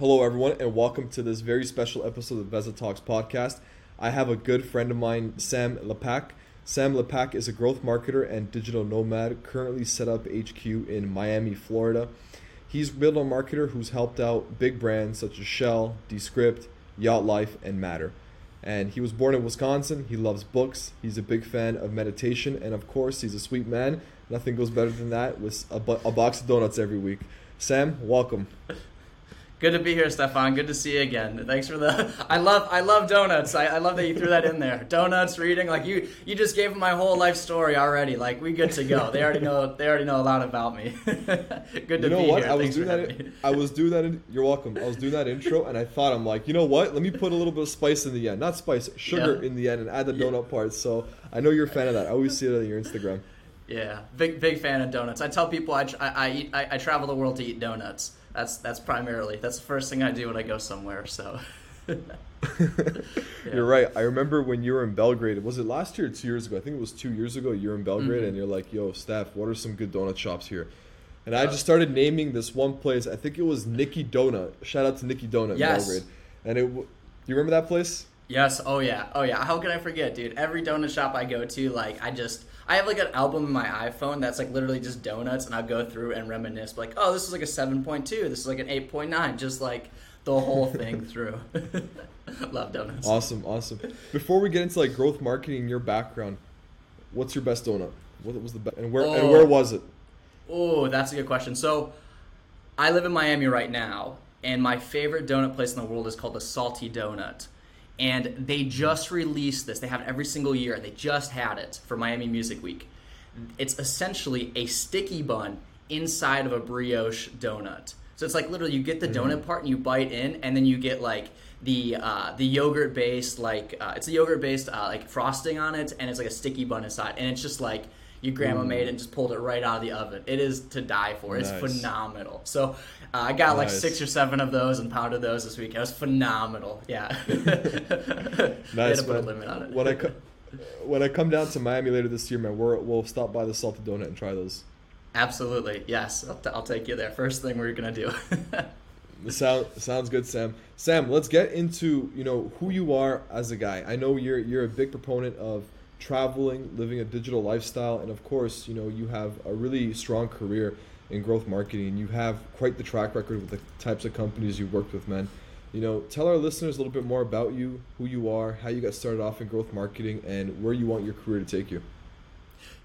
Hello, everyone, and welcome to this very special episode of Veza Talks podcast. I have a good friend of mine, Sam Lepak. Sam Lepak is a growth marketer and digital nomad, currently set up HQ in Miami, Florida. He's a digital marketer who's helped out big brands such as Shell, Descript, Yacht Life, and Matter. And he was born in Wisconsin. He loves books. He's a big fan of meditation, and of course, he's a sweet man. Nothing goes better than that with a, bu- a box of donuts every week. Sam, welcome. Good to be here, Stefan. Good to see you again. Thanks for the. I love I love donuts. I, I love that you threw that in there. Donuts, reading, like you you just gave them my whole life story already. Like we good to go. They already know they already know a lot about me. good to You know be what? here. I was Thanks doing that. In. I was doing that. In, you're welcome. I was doing that intro, and I thought I'm like, you know what? Let me put a little bit of spice in the end. Not spice, sugar Yeah. in the end, and add the Yeah. donut part. So I know you're a fan of that. I always see it on your Instagram. Yeah, big big fan of donuts. I tell people I, I, I eat I, I travel the world to eat donuts. That's that's primarily that's the first thing I do when I go somewhere. So. You're right. I remember when you were in Belgrade. Was it last year or two years ago? I think it was two years ago. You're in Belgrade, Mhm. and you're like, "Yo, Steph, what are some good donut shops here?" And I Uh, just started naming this one place. I think it was Nikki Donut. Shout out to Nikki Donut Yes. in Belgrade. And it, w- you remember that place? Yes. Oh yeah. Oh yeah. How can I forget, dude? Every donut shop I go to, like I just I have like an album in my iPhone that's like literally just donuts, and I'll go through and reminisce. Like, oh, this is like a seven point two. This is like an eight point nine. Just like the whole thing through. Love donuts. Awesome, awesome. Before we get into like growth marketing, your background, what's your best donut? What was the best, and where and Oh. where was it? Oh, that's a good question. So, I live in Miami right now, and my favorite donut place in the world is called the Salty Donut. And they just released this. They have it every single year. and They just had it for Miami Music Week. It's essentially a sticky bun inside of a brioche donut. So it's like literally you get the donut part and you bite in, and then you get like the uh, the yogurt based like uh, it's a yogurt based uh, like frosting on it, and it's like a sticky bun inside, and it's just like your grandma made it and just pulled it right out of the oven. It is to die for. It's Nice. phenomenal. So uh, I got like six or seven of those and pounded those this week. It was phenomenal. Yeah. Nice, put a limit on it. When I co- when I come down to Miami later this year, man, we're, we'll stop by the Salted Donut and try those. Absolutely. Yes. I'll, t- I'll take you there. First thing we're going to do. Sound, sounds good, Sam. Sam, let's get into you know who you are as a guy. I know you're you're a big proponent of traveling, living a digital lifestyle, and of course, you know you have a really strong career in growth marketing. And you have quite the track record with the types of companies you worked with, man. You know, tell our listeners a little bit more about you, who you are, how you got started off in growth marketing, and where you want your career to take you.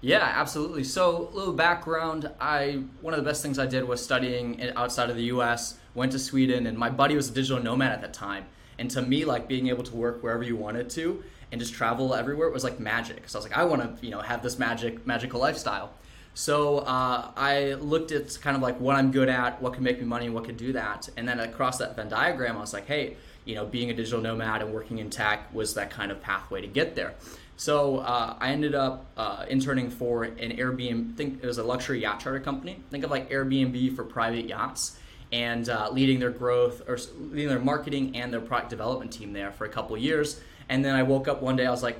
Yeah, absolutely. So, a little background. I one of the best things I did was studying outside of the U.S. Went to Sweden, and my buddy was a digital nomad at that time. And to me, like being able to work wherever you wanted to and just travel everywhere. It was like magic. So I was like, I want to, you know, have this magic, magical lifestyle. So uh, I looked at kind of like what I'm good at, what can make me money, what can do that, and then across that Venn diagram, I was like, hey, you know, being a digital nomad and working in tech was that kind of pathway to get there. So uh, I ended up uh, interning for an Airbnb. Think it was a luxury yacht charter company. Think of like Airbnb for private yachts, and uh, leading their growth or leading their marketing and their product development team there for a couple years. And then I woke up one day. I was like,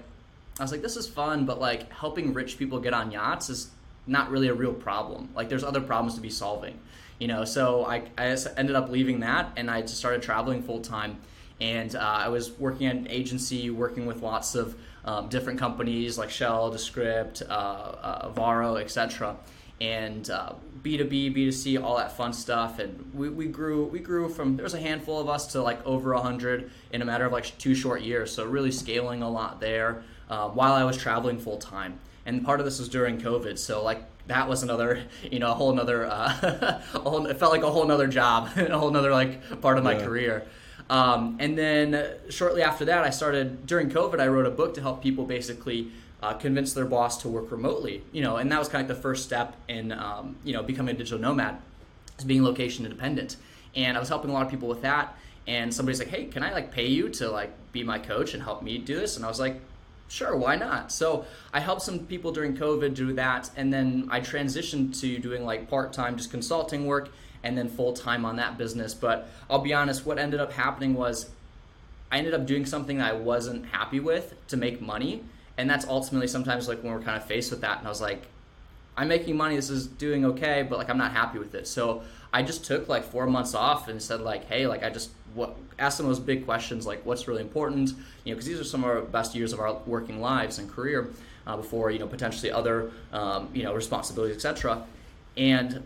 I was like, this is fun, but like helping rich people get on yachts is not really a real problem. Like there's other problems to be solving, you know. So I, I ended up leaving that, and I just started traveling full time. And uh, I was working at an agency, working with lots of um, different companies like Shell, Descript, uh, uh, Varo, etc. And uh, B2B, B2C, all that fun stuff. And we, we grew we grew from there was a handful of us to like over hundred in a matter of like two short years. So really scaling a lot there uh, while I was traveling full time and part of this was during COVID. So like that was another, you know, a whole another, uh, a whole, it felt like a whole another job, a whole another like part of my Yeah. career. Um, and then shortly after that, I started during COVID. I wrote a book to help people basically uh, convince their boss to work remotely. You know, and that was kind of the first step in um, you know becoming a digital nomad, is being location independent. And I was helping a lot of people with that. And somebody's like, "Hey, can I like pay you to like be my coach and help me do this?" And I was like, Sure, why not? So I helped some people during COVID do that, and then I transitioned to doing like part time, just consulting work, and then full time on that business. But I'll be honest, what ended up happening was I ended up doing something that I wasn't happy with to make money, and that's ultimately sometimes like when we're kind of faced with that, and I was like, I'm making money, this is doing okay, but like I'm not happy with it. So I just took like four months off and said like, hey, like I just what asked them those big questions like what's really important, you know, because these are some of our best years of our working lives and career uh, before you know potentially other um, you know responsibilities, etc. And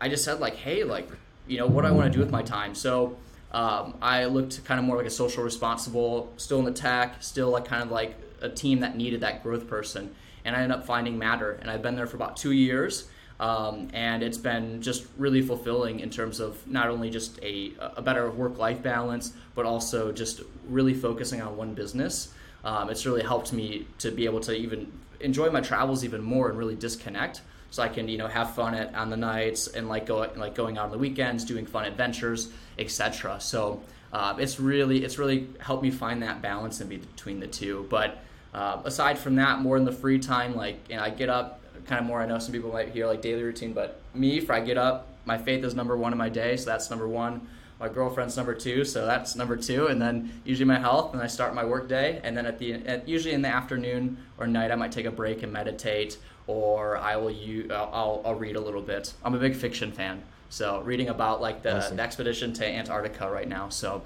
I just said like, hey, like you know, what do I want to do with my time? So. Um, I looked kind of more like a social responsible, still in the tech, still like kind of like a team that needed that growth person. And I ended up finding Matter, and I've been there for about two years. Um, and it's been just really fulfilling in terms of not only just a, a better work life balance, but also just really focusing on one business. Um, it's really helped me to be able to even enjoy my travels even more and really disconnect so I can you know have fun at, on the nights and like go like going out on the weekends, doing fun adventures, etc. So uh, it's really it's really helped me find that balance in between the two. But uh, aside from that, more in the free time, like you know, I get up kind of more. I know some people might hear like daily routine, but me, if I get up, my faith is number one in my day, so that's number one. My girlfriend's number two, so that's number two, and then usually my health, and I start my work day, and then at the at, usually in the afternoon or night, I might take a break and meditate or I will use, I'll, I'll read a little bit. I'm a big fiction fan, so reading about like the, awesome. the expedition to Antarctica right now. So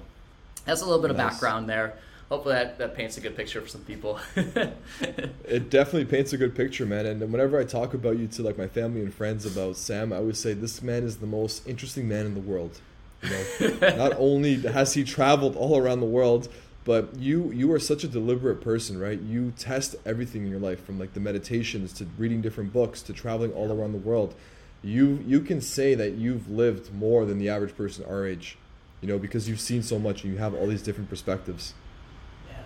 that's a little bit nice. of background there. Hopefully that, that paints a good picture for some people. it definitely paints a good picture, man. And whenever I talk about you to like my family and friends about Sam, I always say this man is the most interesting man in the world. You know, not only has he traveled all around the world, but you you are such a deliberate person right you test everything in your life from like the meditations to reading different books to traveling all around the world you you can say that you've lived more than the average person our age you know because you've seen so much and you have all these different perspectives yeah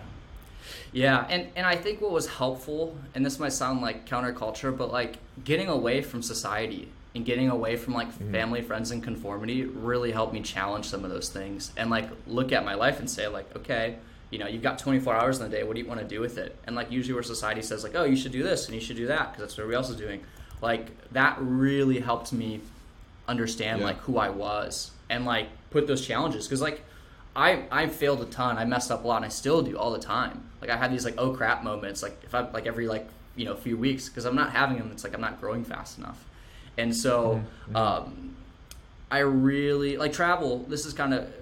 yeah and and i think what was helpful and this might sound like counterculture but like getting away from society and getting away from like mm-hmm. family friends and conformity really helped me challenge some of those things and like look at my life and say like okay you know, you've got 24 hours in the day. What do you want to do with it? And like usually where society says like, oh, you should do this and you should do that because that's what everybody else is doing. Like that really helped me understand yeah. like who I was and like put those challenges because like I I failed a ton. I messed up a lot and I still do all the time. Like I had these like oh crap moments like if I like every like you know few weeks because I'm not having them. It's like I'm not growing fast enough. And so mm-hmm. um, I really like travel. This is kind of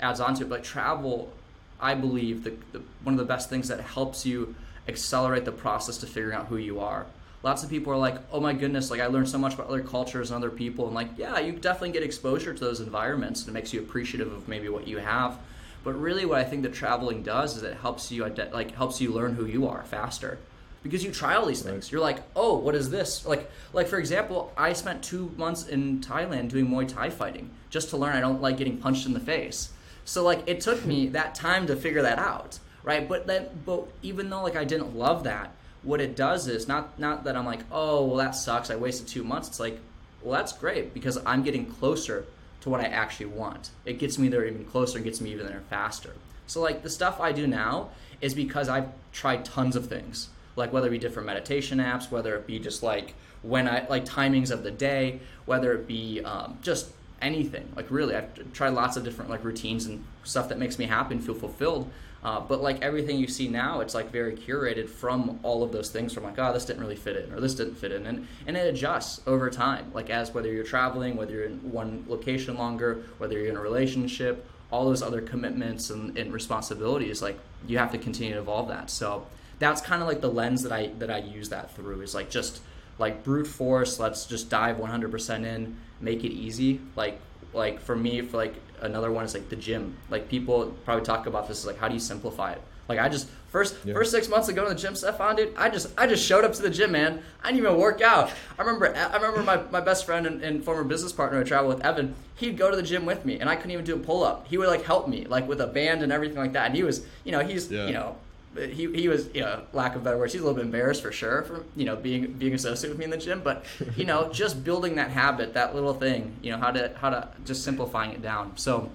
adds on to it, but travel I believe, the, the, one of the best things that helps you accelerate the process to figuring out who you are. Lots of people are like, oh my goodness, like I learned so much about other cultures and other people. And like, yeah, you definitely get exposure to those environments and it makes you appreciative of maybe what you have. But really, what I think that traveling does is it helps you like helps you learn who you are faster because you try all these things. Right. You're like, oh, what is this? Like, like for example, I spent two months in Thailand doing Muay Thai fighting just to learn I don't like getting punched in the face. So like it took me that time to figure that out, right? But then, but even though like I didn't love that, what it does is not not that I'm like, oh well that sucks, I wasted two months. It's like, well that's great because I'm getting closer to what I actually want. It gets me there even closer and gets me even there faster. So like the stuff I do now is because I've tried tons of things, like whether it be different meditation apps, whether it be just like when I like timings of the day, whether it be um, just anything. Like really, I've tried lots of different like routines and stuff that makes me happy and feel fulfilled. Uh, but like everything you see now, it's like very curated from all of those things. From like, oh, this didn't really fit in, or this didn't fit in, and and it adjusts over time. Like as whether you're traveling, whether you're in one location longer, whether you're in a relationship, all those other commitments and, and responsibilities. Like you have to continue to evolve that. So that's kind of like the lens that I that I use that through. Is like just like brute force. Let's just dive 100% in make it easy. Like like for me, for like another one is like the gym. Like people probably talk about this is like how do you simplify it? Like I just first yeah. first six months of going to the gym, Stefan, dude, I just I just showed up to the gym, man. I didn't even work out. I remember I remember my, my best friend and, and former business partner I travel with, Evan. He'd go to the gym with me, and I couldn't even do a pull up. He would like help me, like with a band and everything like that. And he was, you know, he's yeah. you know he, he was you know lack of better words he's a little bit embarrassed for sure for you know being being associated with me in the gym but you know just building that habit that little thing you know how to how to just simplifying it down so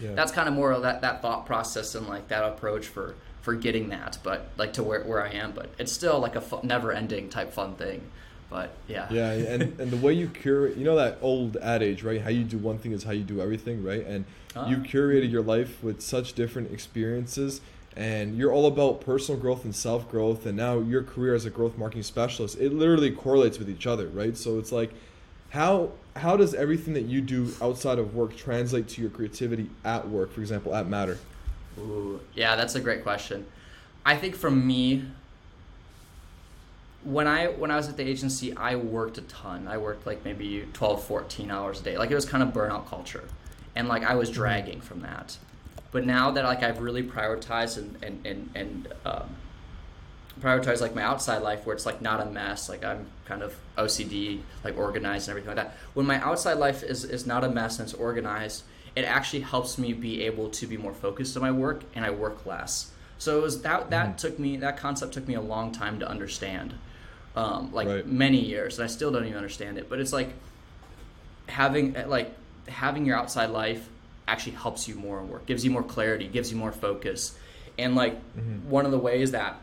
yeah. that's kind of more of that that thought process and like that approach for for getting that but like to where, where I am but it's still like a never ending type fun thing but yeah yeah and and the way you curate you know that old adage right how you do one thing is how you do everything right and uh-huh. you curated your life with such different experiences and you're all about personal growth and self growth and now your career as a growth marketing specialist it literally correlates with each other right so it's like how how does everything that you do outside of work translate to your creativity at work? For example, at Matter. Ooh, yeah, that's a great question. I think for me, when I when I was at the agency, I worked a ton. I worked like maybe 12, 14 hours a day. Like it was kind of burnout culture, and like I was mm-hmm. dragging from that. But now that like I've really prioritized and and and, and um, prioritize like my outside life where it's like not a mess like i'm kind of ocd like organized and everything like that. When my outside life is, is not a mess and it's organized it actually helps me be able to be more focused on my work and i work less. So it was that that mm took me that concept took me a long time to understand um, like right. many years and i still don't even understand it. But it's like having like having your outside life actually helps you more in work gives you more clarity gives you more focus and like mm-hmm. one of the ways that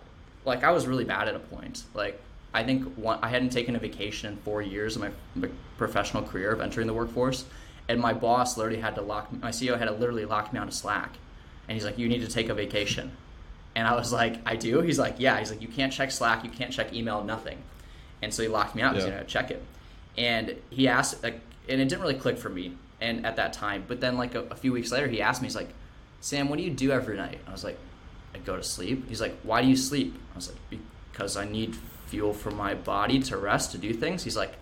like I was really bad at a point. Like I think one, I hadn't taken a vacation in four years of my, my, professional career of entering the workforce, and my boss literally had to lock my CEO had to literally lock me out of Slack, and he's like, "You need to take a vacation," and I was like, "I do." He's like, "Yeah." He's like, "You can't check Slack, you can't check email, nothing," and so he locked me out. Yeah. He's gonna check it, and he asked, like, and it didn't really click for me, and at that time, but then like a, a few weeks later, he asked me, he's like, "Sam, what do you do every night?" I was like, I go to sleep. He's like, Why do you sleep? I was like, Because I need fuel for my body to rest, to do things. He's like,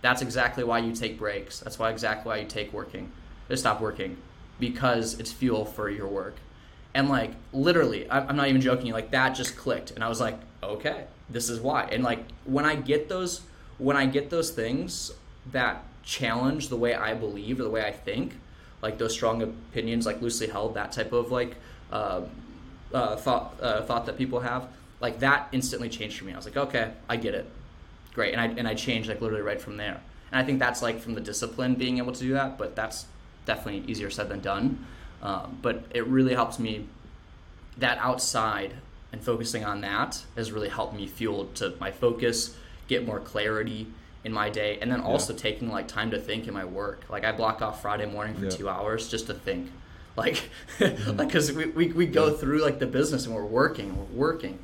That's exactly why you take breaks. That's why exactly why you take working. Just stop working. Because it's fuel for your work. And like literally, I'm not even joking, like that just clicked. And I was like, okay, this is why. And like when I get those when I get those things that challenge the way I believe or the way I think, like those strong opinions, like loosely held, that type of like um, uh, thought uh, thought that people have, like that instantly changed for me. I was like, okay, I get it, great, and I and I changed like literally right from there. And I think that's like from the discipline being able to do that, but that's definitely easier said than done. Um, but it really helps me. That outside and focusing on that has really helped me fuel to my focus, get more clarity in my day, and then also yeah. taking like time to think in my work. Like I block off Friday morning for yeah. two hours just to think like mm-hmm. like because we, we, we go through like the business and we're working we're working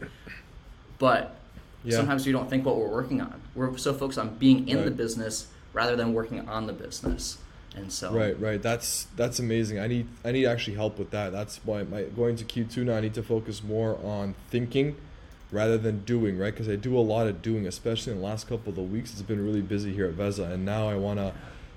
but yeah. sometimes we don't think what we're working on we're so focused on being in right. the business rather than working on the business and so right right that's that's amazing i need i need actually help with that that's why my going to q2 now i need to focus more on thinking rather than doing right because i do a lot of doing especially in the last couple of the weeks it's been really busy here at veza and now i want to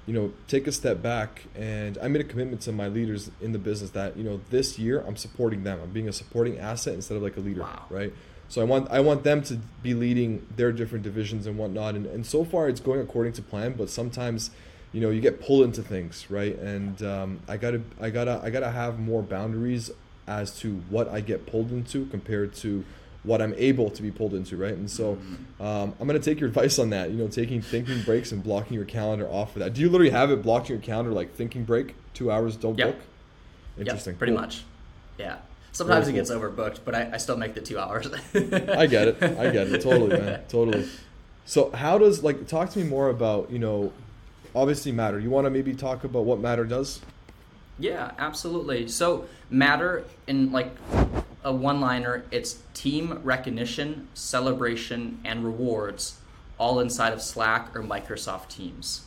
you know, take a step back. And I made a commitment to my leaders in the business that, you know, this year I'm supporting them. I'm being a supporting asset instead of like a leader, wow. right? So I want I want them to be leading their different divisions and whatnot. And, and so far it's going according to plan, but sometimes, you know, you get pulled into things, right? And um, I gotta I gotta I gotta have more boundaries as to what I get pulled into compared to what I'm able to be pulled into, right? And so um, I'm gonna take your advice on that. You know, taking thinking breaks and blocking your calendar off for that. Do you literally have it blocking your calendar like thinking break, two hours, don't yep. book? Interesting. Yep, pretty cool. much. Yeah. Sometimes Very it gets overbooked, but I, I still make the two hours. I get it. I get it. Totally, man. Totally. So how does like talk to me more about you know, obviously matter. You want to maybe talk about what matter does? Yeah, absolutely. So matter in like a one liner, it's team recognition, celebration, and rewards all inside of Slack or Microsoft Teams.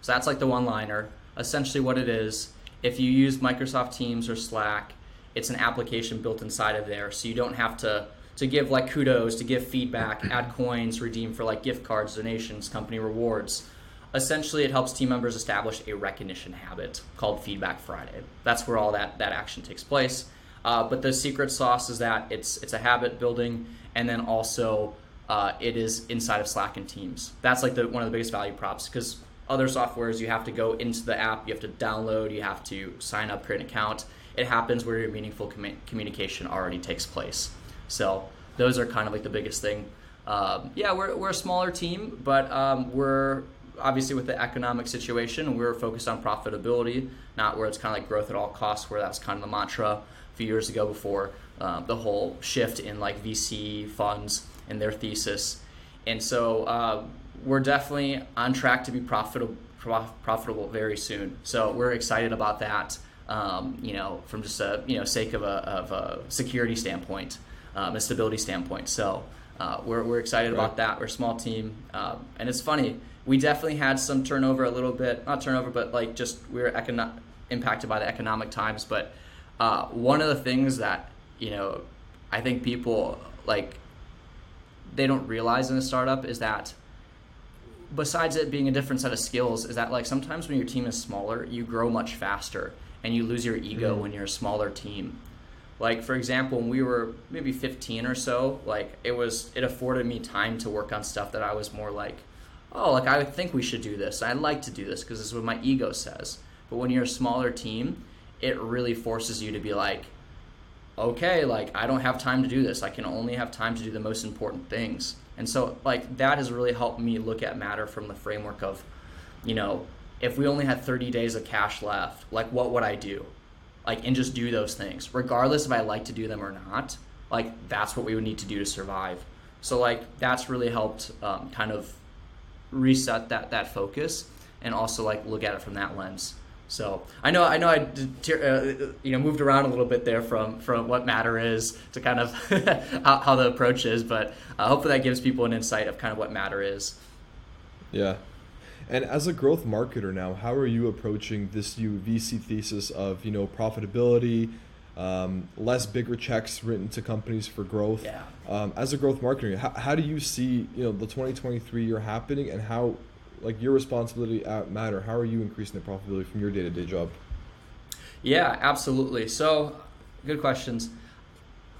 So that's like the one liner. Essentially, what it is if you use Microsoft Teams or Slack, it's an application built inside of there. So you don't have to, to give like kudos, to give feedback, add coins, redeem for like gift cards, donations, company rewards. Essentially, it helps team members establish a recognition habit called Feedback Friday. That's where all that, that action takes place. Uh, but the secret sauce is that it's it's a habit building, and then also uh, it is inside of Slack and Teams. That's like the one of the biggest value props because other softwares you have to go into the app, you have to download, you have to sign up, create an account. It happens where your meaningful com- communication already takes place. So those are kind of like the biggest thing. Um, yeah, we're, we're a smaller team, but um, we're obviously with the economic situation, we're focused on profitability, not where it's kind of like growth at all costs, where that's kind of the mantra a few years ago before um, the whole shift in like VC funds and their thesis. And so uh, we're definitely on track to be profitable profitable very soon. So we're excited about that. Um, you know, from just a you know sake of a, of a security standpoint, um, a stability standpoint. So uh, we're, we're excited right. about that. We're a small team, um, and it's funny. We definitely had some turnover a little bit, not turnover, but like just we were econo- impacted by the economic times. But uh, one of the things that you know, I think people like they don't realize in a startup is that besides it being a different set of skills, is that like sometimes when your team is smaller, you grow much faster and you lose your ego mm. when you're a smaller team. Like for example, when we were maybe 15 or so, like it was it afforded me time to work on stuff that I was more like, oh, like I think we should do this. I'd like to do this because this is what my ego says. But when you're a smaller team, it really forces you to be like, okay, like I don't have time to do this. I can only have time to do the most important things. And so like that has really helped me look at matter from the framework of, you know, if we only had 30 days of cash left, like what would I do? Like and just do those things, regardless if I like to do them or not. Like that's what we would need to do to survive. So like that's really helped um, kind of reset that that focus and also like look at it from that lens. So I know I know I uh, you know moved around a little bit there from from what matter is to kind of how, how, the approach is, but uh, hopefully that gives people an insight of kind of what matter is. Yeah. And as a growth marketer now, how are you approaching this new VC thesis of you know profitability, um, less bigger checks written to companies for growth? Yeah. Um, as a growth marketer, how, how do you see you know the 2023 year happening, and how like your responsibility at Matter, how are you increasing the profitability from your day to day job? Yeah, absolutely. So, good questions.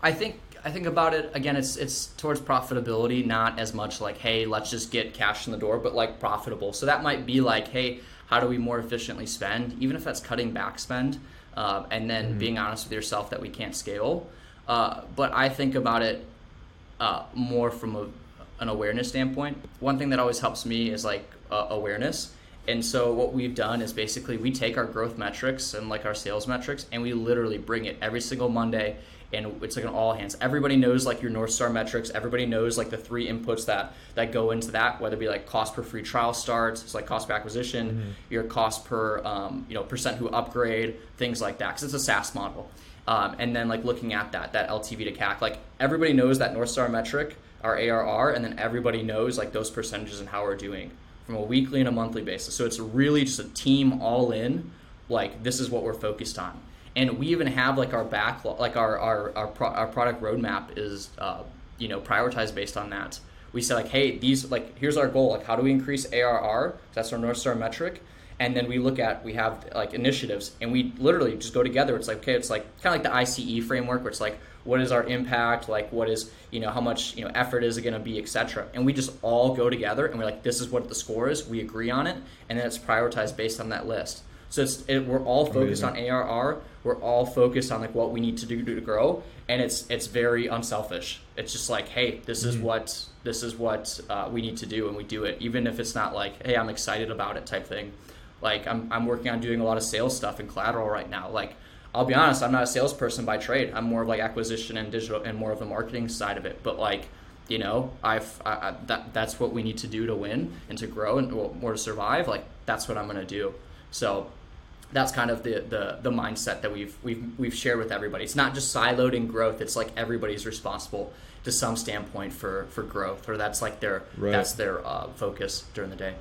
I think I think about it again. It's it's towards profitability, not as much like, hey, let's just get cash in the door, but like profitable. So that might be like, hey, how do we more efficiently spend, even if that's cutting back spend, uh, and then mm-hmm. being honest with yourself that we can't scale. Uh, but I think about it uh, more from a, an awareness standpoint. One thing that always helps me is like uh, awareness. And so what we've done is basically we take our growth metrics and like our sales metrics and we literally bring it every single Monday and it's like an all hands. Everybody knows like your North Star metrics. Everybody knows like the three inputs that that go into that, whether it be like cost per free trial starts, it's like cost per acquisition, mm-hmm. your cost per um, you know percent who upgrade, things like that. Because it's a SaaS model. Um, and then like looking at that that LTV to CAC, like everybody knows that North Star metric, our ARR, and then everybody knows like those percentages and how we're doing from a weekly and a monthly basis. So it's really just a team all in. Like this is what we're focused on, and we even have like our backlog, like our our our, pro- our product roadmap is uh, you know prioritized based on that. We say like, hey, these like here's our goal. Like, how do we increase ARR? That's our north star metric. And then we look at we have like initiatives, and we literally just go together. It's like okay, it's like kind of like the ICE framework, where it's like what is our impact like what is you know how much you know effort is it going to be etc and we just all go together and we're like this is what the score is we agree on it and then it's prioritized based on that list so it's it, we're all focused Amazing. on arr we're all focused on like what we need to do to grow and it's it's very unselfish it's just like hey this mm-hmm. is what this is what uh, we need to do and we do it even if it's not like hey i'm excited about it type thing like I'm, I'm working on doing a lot of sales stuff in collateral right now like I'll be honest, I'm not a salesperson by trade. I'm more of like acquisition and digital and more of the marketing side of it. But like, you know, I've I, I, that that's what we need to do to win and to grow and well, more to survive. Like that's what I'm gonna do. So that's kind of the, the the mindset that we've we've we've shared with everybody. It's not just siloed in growth. It's like everybody's responsible to some standpoint for for growth, or that's like their right. that's their uh, focus during the day.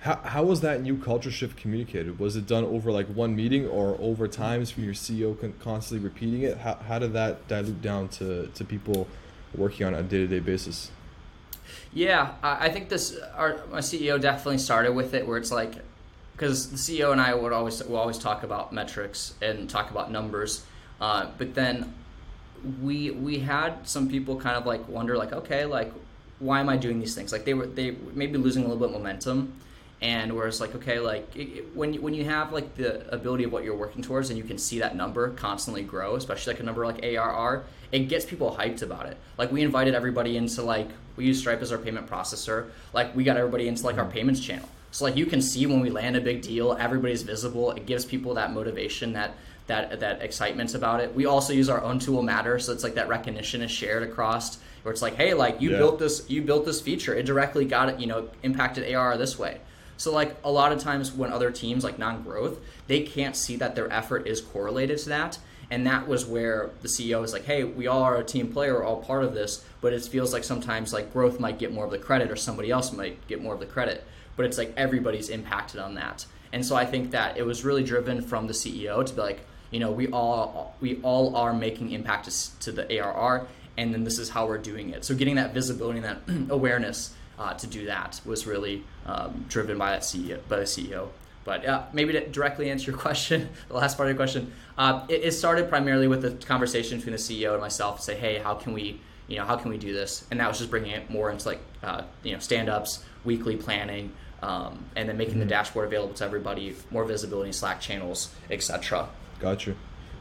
How, how was that new culture shift communicated? Was it done over like one meeting or over times from your CEO con- constantly repeating it? How, how did that dilute down to, to people working on a day to day basis? Yeah, I think this our my CEO definitely started with it where it's like because the CEO and I would always will always talk about metrics and talk about numbers, uh, but then we we had some people kind of like wonder like okay like why am I doing these things? Like they were they maybe losing a little bit of momentum and where it's like okay like it, when you, when you have like the ability of what you're working towards and you can see that number constantly grow especially like a number like ARR it gets people hyped about it. Like we invited everybody into like we use Stripe as our payment processor. Like we got everybody into like our payments channel so like you can see when we land a big deal everybody's visible it gives people that motivation that that that excitement about it we also use our own tool matter so it's like that recognition is shared across where it's like hey like you yeah. built this you built this feature it directly got it you know impacted AR this way so like a lot of times when other teams like non-growth, they can't see that their effort is correlated to that. And that was where the CEO was like, hey, we all are a team player, we're all part of this, but it feels like sometimes like growth might get more of the credit or somebody else might get more of the credit. But it's like everybody's impacted on that. And so I think that it was really driven from the CEO to be like, you know, we all we all are making impact to, the ARR, and then this is how we're doing it. So getting that visibility and that awareness uh, to do that was really um, driven by that CEO by the CEO. But uh, maybe to directly answer your question, the last part of your question, uh, it, it, started primarily with the conversation between the CEO and myself to say, hey, how can we, you know, how can we do this? And that was just bringing it more into like, uh, you know, stand-ups, weekly planning, um, and then making mm-hmm. the dashboard available to everybody, more visibility, Slack channels, etc. Got you,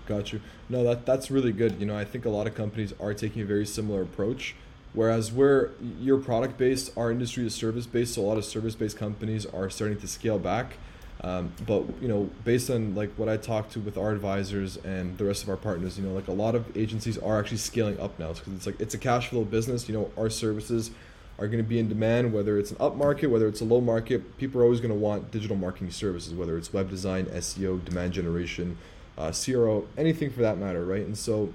got you. No, that that's really good. You know, I think a lot of companies are taking a very similar approach. Whereas we're you're product based, our industry is service based, so a lot of service based companies are starting to scale back. Um, but you know, based on like what I talked to with our advisors and the rest of our partners, you know, like a lot of agencies are actually scaling up now because it's like it's a cash flow business. You know, our services are going to be in demand, whether it's an up market, whether it's a low market. People are always going to want digital marketing services, whether it's web design, SEO, demand generation, uh, CRO, anything for that matter, right? And so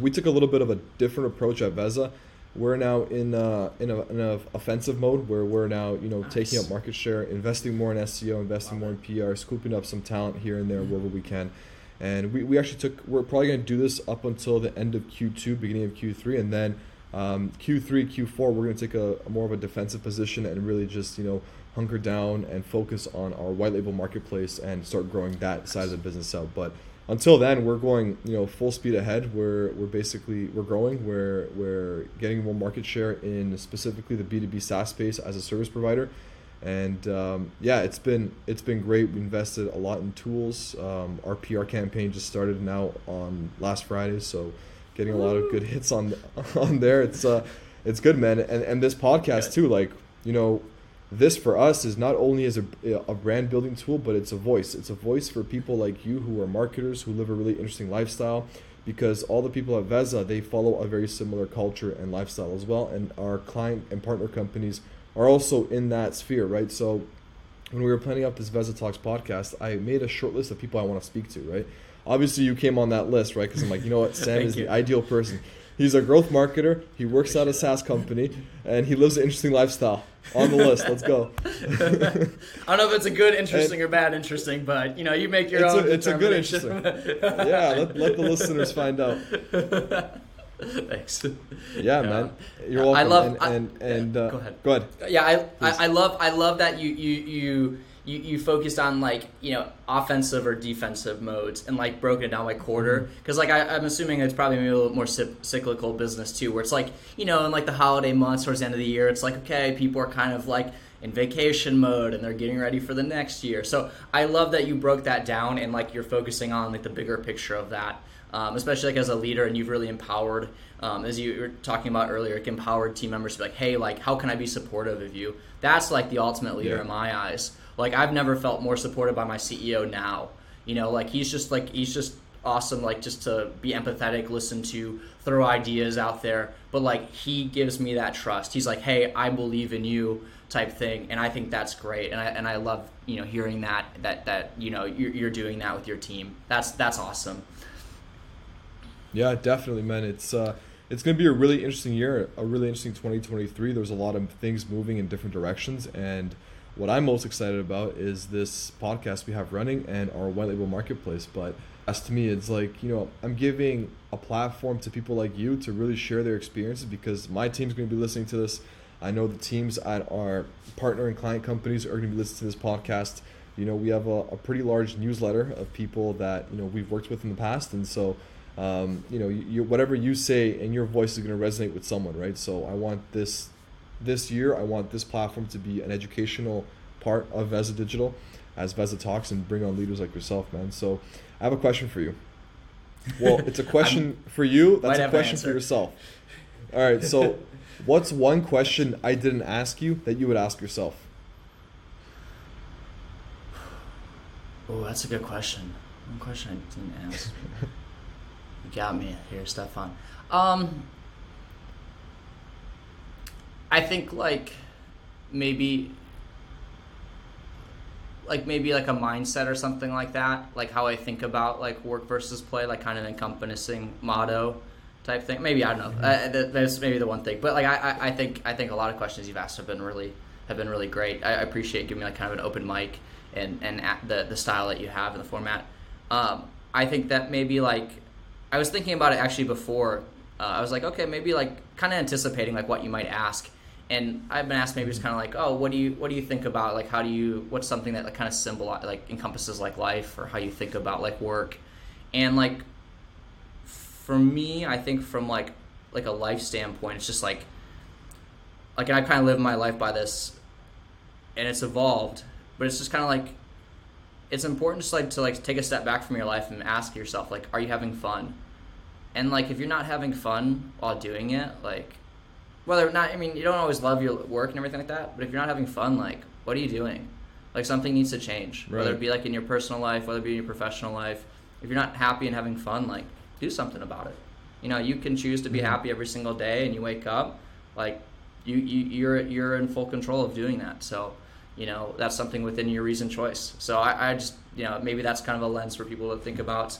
we took a little bit of a different approach at Veza. We're now in uh, in, a, in a offensive mode where we're now you know nice. taking up market share, investing more in SEO, investing more in PR, scooping up some talent here and there mm-hmm. wherever we can. And we, we actually took we're probably going to do this up until the end of Q2, beginning of Q3, and then um, Q3, Q4, we're going to take a, a, more of a defensive position and really just you know hunker down and focus on our white label marketplace and start growing that side of the business out. But until then, we're going you know full speed ahead. We're we're basically we're growing. We're we're getting more market share in specifically the B two B SaaS space as a service provider, and um, yeah, it's been it's been great. We invested a lot in tools. Um, our PR campaign just started now on last Friday, so getting a lot of good hits on on there. It's uh it's good, man. And and this podcast too, like you know this for us is not only as a, a brand building tool, but it's a voice. It's a voice for people like you who are marketers who live a really interesting lifestyle. Because all the people at Veza, they follow a very similar culture and lifestyle as well. And our client and partner companies are also in that sphere, right? So when we were planning out this Veza Talks podcast, I made a short list of people I want to speak to, right? Obviously, you came on that list, right? Because I'm like, you know what, Sam is you. the ideal person. He's a growth marketer. He works at a SaaS company, and he lives an interesting lifestyle on the list. Let's go. I don't know if it's a good interesting and or bad interesting, but you know, you make your it's own. A, it's a good interesting. yeah, let, let the listeners find out. Thanks. Yeah, yeah, man. You're welcome. I love and and, and uh, go ahead. Go ahead. Yeah, I, I, I love I love that you you you you, you focused on like you know offensive or defensive modes and like broken it down by quarter because mm-hmm. like I, am assuming it's probably maybe a little more cyclical business too where it's like you know in like the holiday months towards the end of the year it's like okay people are kind of like in vacation mode and they're getting ready for the next year so i love that you broke that down and like you're focusing on like the bigger picture of that um, especially like as a leader and you've really empowered um, as you were talking about earlier like empowered team members to be like hey like how can i be supportive of you that's like the ultimate leader yeah. in my eyes like I've never felt more supported by my CEO now. You know, like he's just like he's just awesome like just to be empathetic listen to throw ideas out there. But like he gives me that trust. He's like hey i believe in you type thing. And i think that's great. And i and i love you know hearing that that that you know you're, you're doing that with your team. That's that's awesome. Yeah definitely man. It's uh it's going to be a really interesting year a really interesting 2023 there's a lot of things moving in different directions. And what I'm most excited about is this podcast we have running and our white label marketplace. But as to me, it's like, you know, I'm giving a platform to people like you to really share their experiences because my team's going to be listening to this. I know the teams at our partner and client companies are going to be listening to this podcast. You know, we have a, a pretty large newsletter of people that, you know, we've worked with in the past. And so, um, you know, you, whatever you say and your voice is going to resonate with someone, right? So I want this this year, I want this platform to be an educational part of Veza Digital as Veza talks and bring on leaders like yourself, man. So I have a question for you. Well, it's a question for you. That's a question for yourself. All right. So, what's one question I didn't ask you that you would ask yourself? Oh, that's a good question. One question I didn't ask. you got me here, Stefan. Um, I think like maybe like maybe like a mindset or something like that, like how I think about like work versus play, like kind of encompassing motto type thing. Maybe I don't know. Uh, that's maybe the one thing, but like I, I, think I think a lot of questions you've asked have been really have been really great. I, I appreciate giving me like kind of an open mic and and the the style that you have in the format. Um, I think that maybe like I was thinking about it actually before. Uh, I was like, okay, maybe like kind of anticipating like what you might ask and I've been asked maybe it's kind of like, oh, what do you what do you think about like how do you what's something that like, kind of symbol like encompasses like life or how you think about like work, and like for me, I think from like like a life standpoint, it's just like like I kind of live my life by this, and it's evolved, but it's just kind of like it's important just like to like take a step back from your life and ask yourself like, are you having fun? And like if you're not having fun while doing it, like whether not I mean you don't always love your work and everything like that, but if you're not having fun, like what are you doing? Like something needs to change. Right. Whether it be like in your personal life, whether it be in your professional life. If you're not happy and having fun, like do something about it. You know, you can choose to be mm-hmm. happy every single day and you wake up, like you, you you're you're in full control of doing that. So, you know, that's something within your reason choice. So I, I just you know, maybe that's kind of a lens for people to think about.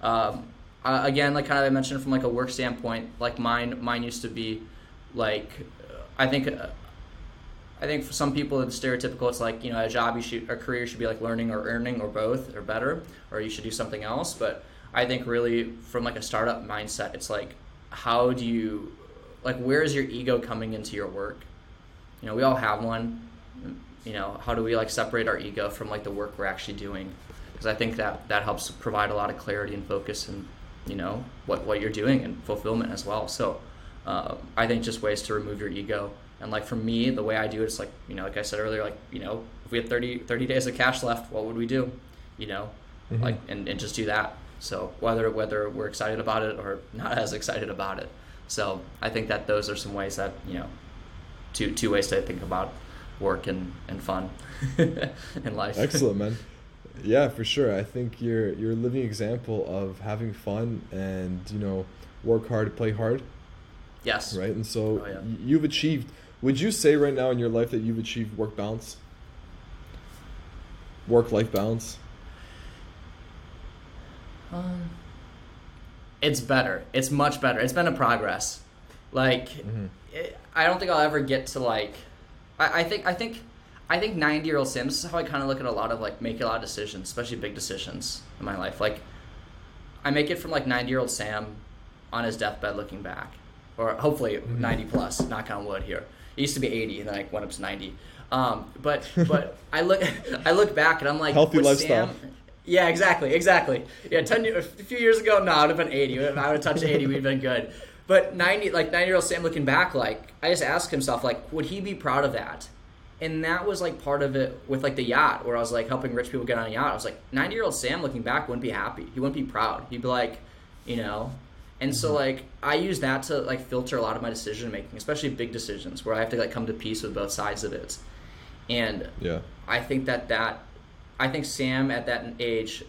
Um, uh, again, like kind of I mentioned from like a work standpoint, like mine mine used to be like I think I think for some people it's stereotypical. It's like you know a job you should a career should be like learning or earning or both or better, or you should do something else. But I think really from like a startup mindset, it's like how do you like where is your ego coming into your work? You know, we all have one. You know, how do we like separate our ego from like the work we're actually doing? Because I think that that helps provide a lot of clarity and focus and you know what what you're doing and fulfillment as well. So uh, I think just ways to remove your ego. And like for me, the way I do it is like, you know, like I said earlier, like, you know, if we had 30, 30 days of cash left, what would we do? You know, mm-hmm. like, and, and just do that. So whether, whether we're excited about it or not as excited about it. So I think that those are some ways that, you know, two, two ways to think about work and, and fun in life. Excellent, man. Yeah, for sure. I think you're, you're a living example of having fun and, you know, work hard, play hard Yes. Right. And so oh, yeah. you've achieved. Would you say right now in your life that you've achieved work balance? Work life balance. Um, it's better. It's much better. It's been a progress. Like, mm-hmm. it, I don't think I'll ever get to like. I, I think I think I think ninety year old Sam. This is how I kind of look at a lot of like make a lot of decisions, especially big decisions in my life. Like, I make it from like ninety year old Sam on his deathbed looking back or hopefully mm-hmm. 90 plus. Knock on wood here. It used to be 80, and then I went up to 90. Um, but but I look I look back and I'm like healthy lifestyle. Sam, yeah, exactly, exactly. Yeah, ten a few years ago, no, I would have been 80. If I would have touched 80, we'd been good. But 90, like 90 year old Sam looking back, like I just asked himself, like, would he be proud of that? And that was like part of it with like the yacht, where I was like helping rich people get on a yacht. I was like, 90 year old Sam looking back wouldn't be happy. He wouldn't be proud. He'd be like, you know, and so mm-hmm. like I use that to like filter a lot of my decision making, especially big decisions where I have to like come to peace with both sides of it. And yeah, I think that that I think Sam at that age,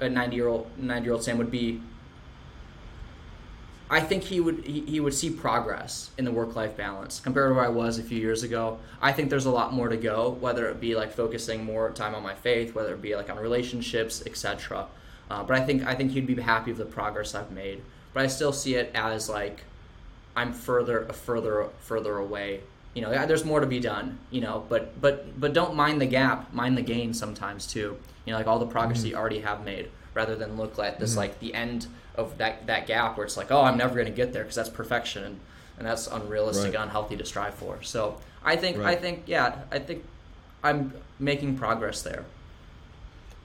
a ninety year old ninety year old Sam would be. I think he would he, he would see progress in the work life balance compared to where I was a few years ago. I think there's a lot more to go, whether it be like focusing more time on my faith, whether it be like on relationships, etc. Uh, but I think I think he'd be happy with the progress I've made. But I still see it as like I'm further further further away. You know, there's more to be done. You know, but but but don't mind the gap, mind the gain sometimes too. You know, like all the progress mm-hmm. you already have made, rather than look at this mm-hmm. like the end of that that gap where it's like, oh, I'm never going to get there because that's perfection and, and that's unrealistic right. and unhealthy to strive for. So I think right. I think yeah, I think I'm making progress there.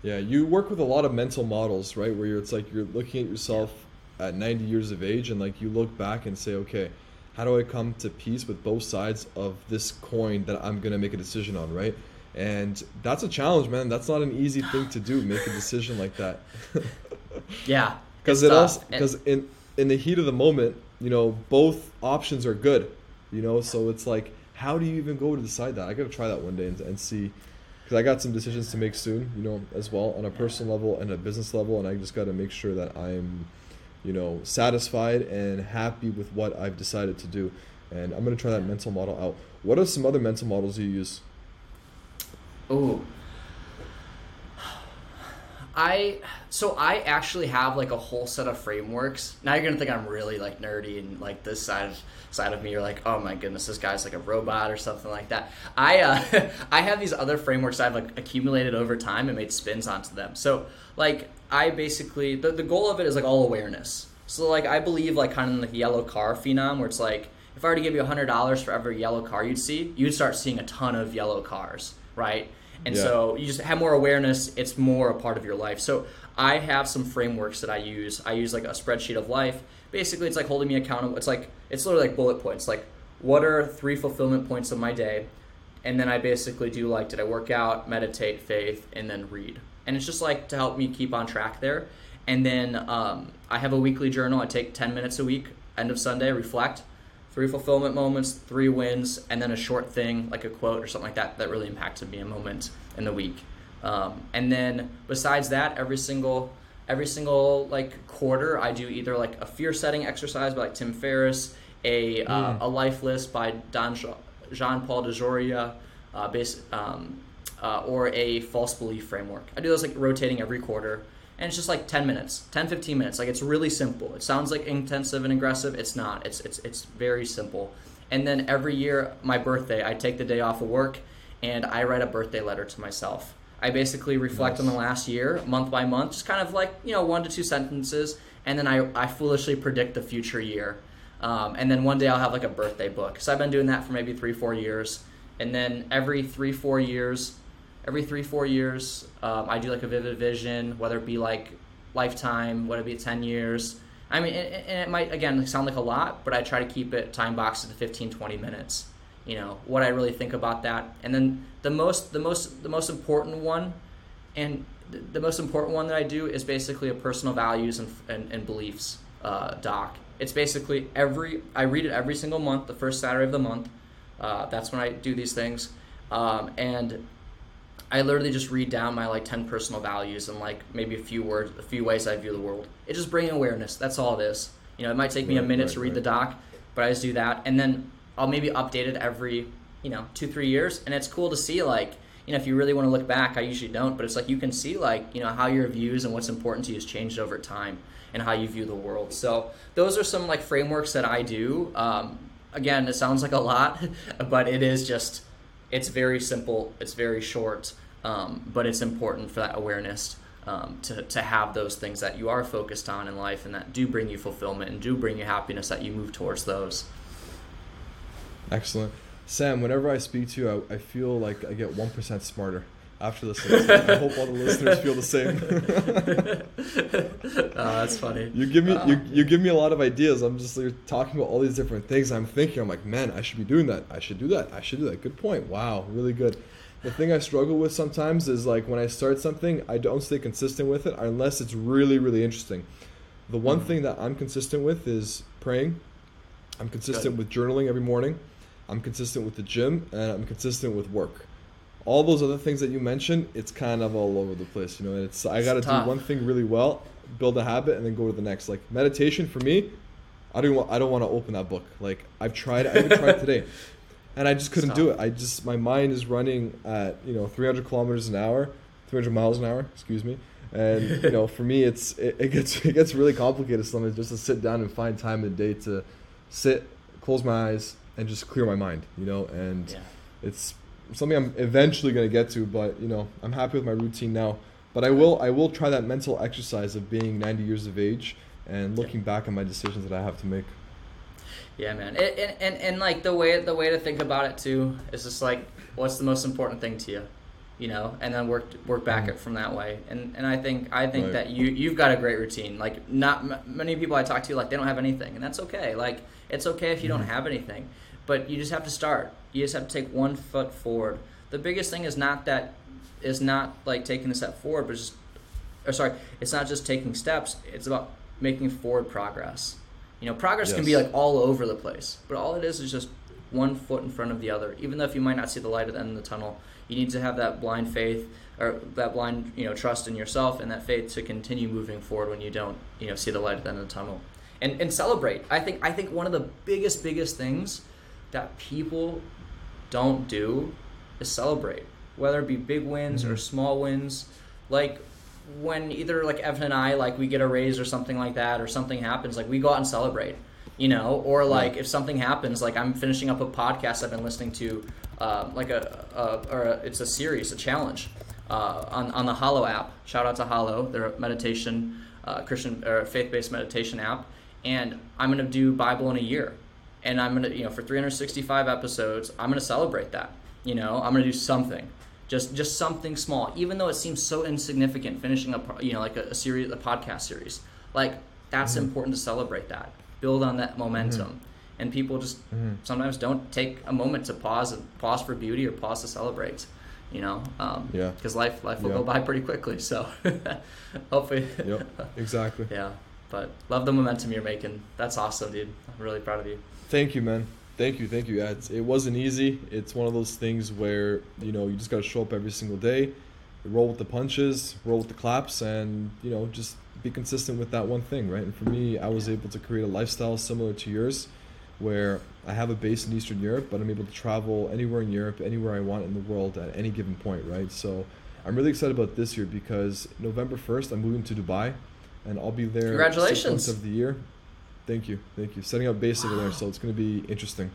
Yeah, you work with a lot of mental models, right? Where you're, it's like you're looking at yourself at 90 years of age and like you look back and say, okay, how do I come to peace with both sides of this coin that I'm going to make a decision on, right? And that's a challenge, man. That's not an easy thing to do, make a decision like that. yeah. Because it also because in in the heat of the moment, you know, both options are good, you know, so it's like how do you even go to decide that? I got to try that one day and, and see because I got some decisions to make soon, you know, as well on a personal level and a business level, and I just got to make sure that I'm, you know, satisfied and happy with what I've decided to do. And I'm gonna try that mental model out. What are some other mental models you use? Oh, I so I actually have like a whole set of frameworks. Now you're gonna think I'm really like nerdy and like this side of, side of me. You're like, oh my goodness, this guy's like a robot or something like that. I uh, I have these other frameworks I've like accumulated over time and made spins onto them. So like I basically the, the goal of it is like all awareness. So like I believe like kind of like yellow car phenom where it's like if I were to give you hundred dollars for every yellow car you'd see, you'd start seeing a ton of yellow cars, right? And Yeah. so you just have more awareness, it's more a part of your life. So I have some frameworks that I use. I use like a spreadsheet of life. Basically, it's like holding me accountable. It's like it's literally like bullet points. Like what are three fulfillment points of my day? And then I basically do like did I work out, meditate, faith, and then read. And it's just like to help me keep on track there. And then um, I have a weekly journal. I take 10 minutes a week, end of Sunday, reflect, three fulfillment moments, three wins, and then a short thing like a quote or something like that that really impacted me a moment in the week. Um, and then besides that, every single every single like quarter, I do either like a fear setting exercise by like Tim Ferriss, a uh, a life list by Don Jean Paul DeJoria, uh, base, um, uh, or a false belief framework. I do those like rotating every quarter. And it's just like 10 minutes, 10, 15 minutes. Like it's really simple. It sounds like intensive and aggressive. It's not. It's, it's, it's very simple. And then every year, my birthday, I take the day off of work and I write a birthday letter to myself. I basically reflect on the last year, month by month, just kind of like, you know, one to two sentences. And then I, I foolishly predict the future year. Um, and then one day I'll have like a birthday book. So I've been doing that for maybe three, four years. And then every three, four years, every three, four years, um, I do like a vivid vision, whether it be like lifetime, whether it be 10 years. I mean, and and it might, again, sound like a lot, but I try to keep it time boxed to 15, 20 minutes. You know, what I really think about that. And then the most, the most, the most important one, and th- the most important one that I do is basically a personal values and, and, and beliefs uh, doc. It's basically every, I read it every single month, the first Saturday of the month. Uh, that's when I do these things. Um, and I literally just read down my like 10 personal values and like maybe a few words, a few ways I view the world. It's just bringing awareness. That's all it is. You know, it might take me a minute right, to read right. the doc, but I just do that. And then I'll maybe update it every, you know, two, three years. And it's cool to see like, you know, if you really want to look back, I usually don't, but it's like you can see like, you know, how your views and what's important to you has changed over time and how you view the world. So those are some like frameworks that I do. Um, again, it sounds like a lot, but it is just, it's very simple, it's very short, um, but it's important for that awareness um, to, to have those things that you are focused on in life and that do bring you fulfillment and do bring you happiness that you move towards those. Excellent. Sam, whenever I speak to you, I, I feel like I get 1% smarter after this. I hope all the listeners feel the same. oh, that's funny. you give me you, you give me a lot of ideas. I'm just like, talking about all these different things. I'm thinking, I'm like, man, I should be doing that. I should do that. I should do that. Good point. Wow, really good. The thing I struggle with sometimes is like when I start something, I don't stay consistent with it unless it's really, really interesting. The one Mhm. thing that I'm consistent with is praying. I'm consistent with journaling every morning. I'm consistent with the gym, and I'm consistent with work. All those other things that you mentioned, it's kind of all over the place, you know. And it's I got to do one thing really well, build a habit, and then go to the next. Like meditation for me, I don't want I don't want to open that book. Like I've tried, I even tried today, and I just couldn't do it. I just my mind is running at you know 300 kilometers an hour, 300 miles an hour, excuse me. And you know, for me, it's it, it gets it gets really complicated sometimes just to sit down and find time in the day to sit, close my eyes, and just clear my mind. You know, and Yeah. it's something I'm eventually going to get to, but you know, I'm happy with my routine now. But I will I will try that mental exercise of being 90 years of age and looking back on my decisions that I have to make. Yeah, man. And, and, and, and like the way the way to think about it too is just like what's the most important thing to you, you know, and then work work back mm. it from that way. And and I think I think Right. that you you've got a great routine. Like not m- many people I talk to like they don't have anything, and that's okay. Like it's okay if you don't mm-hmm. have anything, but you just have to start. You just have to take one foot forward. The biggest thing is not that is not like taking a step forward, but just or sorry, it's not just taking steps. It's about making forward progress. You know, progress can be like all over the place, but all it is is just one foot in front of the other. Even though if you might not see the light at the end of the tunnel, you need to have that blind faith or that blind, you know, trust in yourself and that faith to continue moving forward when you don't, you know, see the light at the end of the tunnel. And and celebrate. I think I think one of the biggest biggest things that people don't do is celebrate, whether it be big wins or Mhm. small wins. Like when either like Evan and I like we get a raise or something like that, or something happens, like we go out and celebrate, you know. Or like if something happens, like I'm finishing up a podcast I've been listening to, uh, like a, a or a, it's a series, a challenge uh, on on the Hallow app. Shout out to Hallow, they're meditation, uh, Christian or faith based meditation app, and I'm gonna do Bible in a year, and I'm gonna you know for 365 episodes, I'm gonna celebrate that. You know, I'm gonna do something just just something small even though it seems so insignificant finishing a you know like a, a series a podcast series like that's Mm-hmm. important to celebrate that build on that momentum and people just Mm-hmm. sometimes don't take a moment to pause pause for beauty or pause to celebrate you know um, Yeah. because life life will Yeah. go by pretty quickly so hopefully Yep. Exactly. yeah but love the momentum you're making that's awesome dude i'm really proud of you Thank you, man. Thank you, thank you. Yeah, it's, it wasn't easy. It's one of those things where you know you just got to show up every single day, roll with the punches, roll with the claps, and you know just be consistent with that one thing, right? And for me, I was able to create a lifestyle similar to yours, where I have a base in Eastern Europe, but I'm able to travel anywhere in Europe, anywhere I want in the world at any given point, right? So I'm really excited about this year because November 1st, I'm moving to Dubai, and I'll be there six Congratulations. months of the year. Thank you, thank you. Setting up base over there, so it's going to be interesting.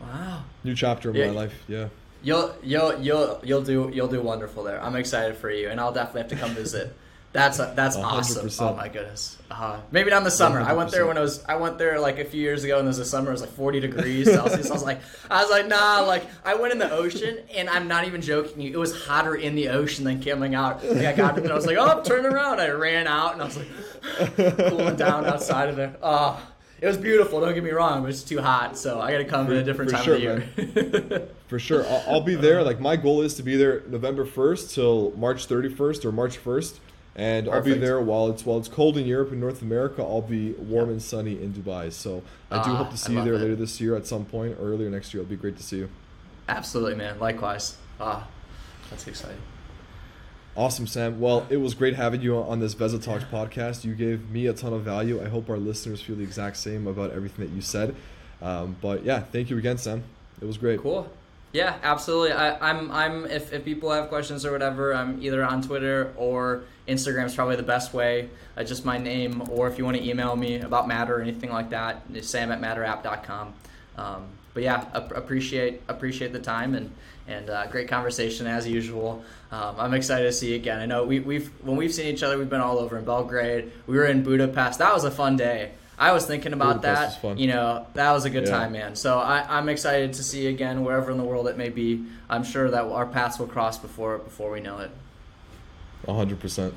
wow New chapter of Yeah. my life. Yeah. You'll you'll you'll you'll do you'll do wonderful there. I'm excited for you, and I'll definitely have to come visit. That's that's A hundred awesome. Oh my goodness. Uh, maybe not in the summer. I went there when it was I went there like a few years ago, and it was the summer. It was like 40 degrees Celsius. I was like I was like nah. Like I went in the ocean, and I'm not even joking. you. It was hotter in the ocean than coming out. Like I got and I was like oh turn around. I ran out, and I was like cooling down outside of there. Oh. It was beautiful. Don't get me wrong. It was too hot, so I got to come For- at a different time sure, of the year. For sure. I'll, I'll be there. Like my goal is to be there November 1st till March 31st or March 1st. And I'll be there while it's while it's cold in Europe and North America. I'll be warm and sunny in Dubai. So I do Ah, hope to see you there it. later this year at some point or earlier next year. It'll be great to see you. Absolutely, man. Likewise. Ah, that's exciting. Awesome, Sam. Well, it was great having you on this Veza Talks podcast. You gave me a ton of value. I hope our listeners feel the exact same about everything that you said. Um, but yeah, thank you again, Sam. It was great. Cool. Yeah, absolutely. I, I'm I'm if, if people have questions or whatever, I'm either on Twitter or Instagram is probably the best way. Uh, just my name, or if you want to email me about Matter or anything like that, it's sam at matterapp.com. Um, but yeah, ap- appreciate appreciate the time and and uh, great conversation as usual. Um, I'm excited to see you again. I know we, we've when we've seen each other, we've been all over in Belgrade. We were in Budapest. That was a fun day. I was thinking about Budapest that. You know, that was a good Yeah. time, man. So I, I'm excited to see you again wherever in the world it may be. I'm sure that our paths will cross before before we know it. A hundred percent.